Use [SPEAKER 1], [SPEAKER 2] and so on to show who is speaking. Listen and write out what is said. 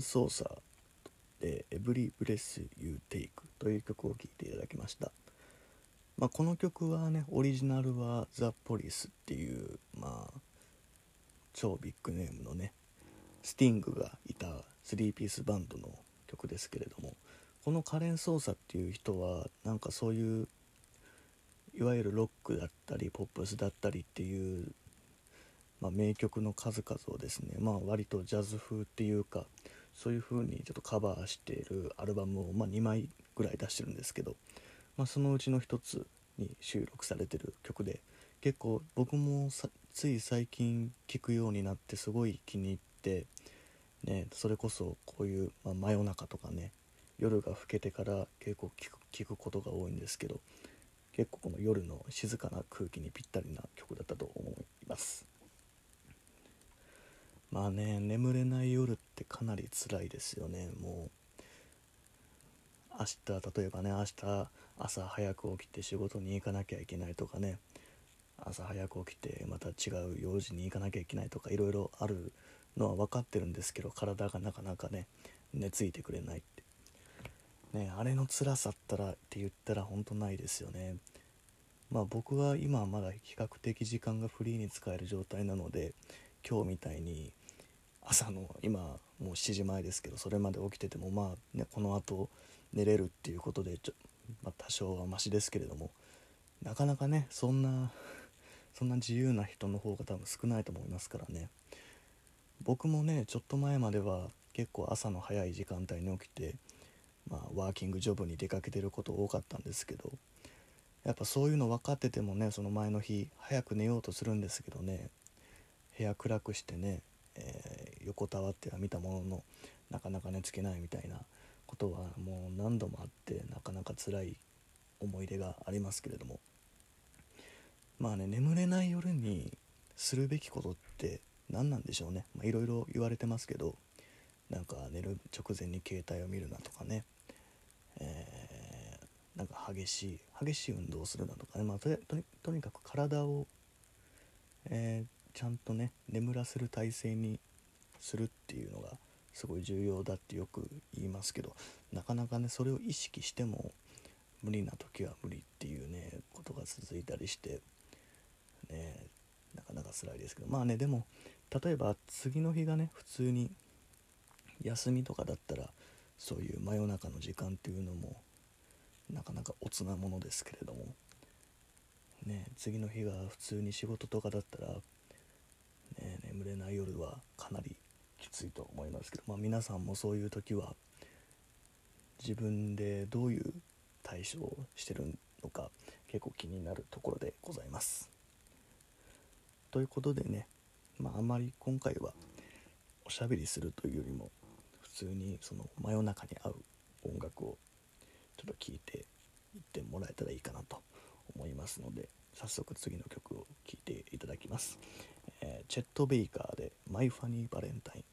[SPEAKER 1] 操作で「Every Breath You Take」という曲を聴いていただきました、まあ、この曲はねオリジナルはザ・ポリスっていうまあ超ビッグネームのねスティングがいた3ピースバンドの曲ですけれどもこのカレン・ソーサっていう人はなんかそういういわゆるロックだったりポップスだったりっていうまあ、名曲の数々をですね、まあ、割とジャズ風っていうかそういう風にちょっとカバーしているアルバムを、まあ、2枚ぐらい出してるんですけど、まあ、そのうちの1つに収録されてる曲で結構僕もつい最近聴くようになってすごい気に入って、ね、それこそこういう、まあ、真夜中とかね夜が更けてから結構聴くくことが多いんですけど結構この夜の静かな空気にぴったりな曲だったと思います。まあね眠れない夜ってかなり辛いですよね。もう明日例えばね明日朝早く起きて仕事に行かなきゃいけないとかね。朝早く起きてまた違う用事に行かなきゃいけないとかいろいろあるのは分かってるんですけど体がなかなかね寝ついてくれないって。ねあれの辛さったらって言ったら本当ないですよね。まあ僕は今はまだ比較的時間がフリーに使える状態なので今日みたいに朝の今もう7時前ですけどそれまで起きててもまあねこのあと寝れるっていうことでちょ、まあ、多少はマシですけれどもなかなかねそんな そんな自由な人の方が多分少ないと思いますからね。僕もねちょっと前までは結構朝の早い時間帯に起きてまあワーキングジョブに出かけてること多かったんですけどやっぱそういうの分かっててもねその前の日早く寝ようとするんですけどね部屋暗くしてね、えー、横たわっては見たもののなかなか寝つけないみたいなことはもう何度もあってなかなか辛い思い出がありますけれども。まあね眠れない夜にするべきことって何なんでしょうね。いろいろ言われてますけどなんか寝る直前に携帯を見るなとかね、えー、なんか激しい激しい運動をするなとかね、まあ、とにかく体を、えー、ちゃんとね眠らせる体勢にするっていうのがすごい重要だってよく言いますけどなかなかねそれを意識しても無理な時は無理っていうねことが続いたりしてねなかなか辛いですけど。まあねでも例えば次の日がね普通に休みとかだったらそういう真夜中の時間っていうのもなかなかおつなものですけれども。ね次の日が普通に仕事とかだったらね、眠れない夜はかなりきついと思いますけど、まあ、皆さんもそういう時は自分でどういう対処をしてるのか結構気になるところでございます。ということでね、まあ、あまり今回はおしゃべりするというよりも普通にその真夜中に合う音楽をちょっと聴いていってもらえたらいいかなと思いますので早速次の曲を聴いていただきます。えー、チェット・ベイカーで「マイ・ファニー・バレンタイン」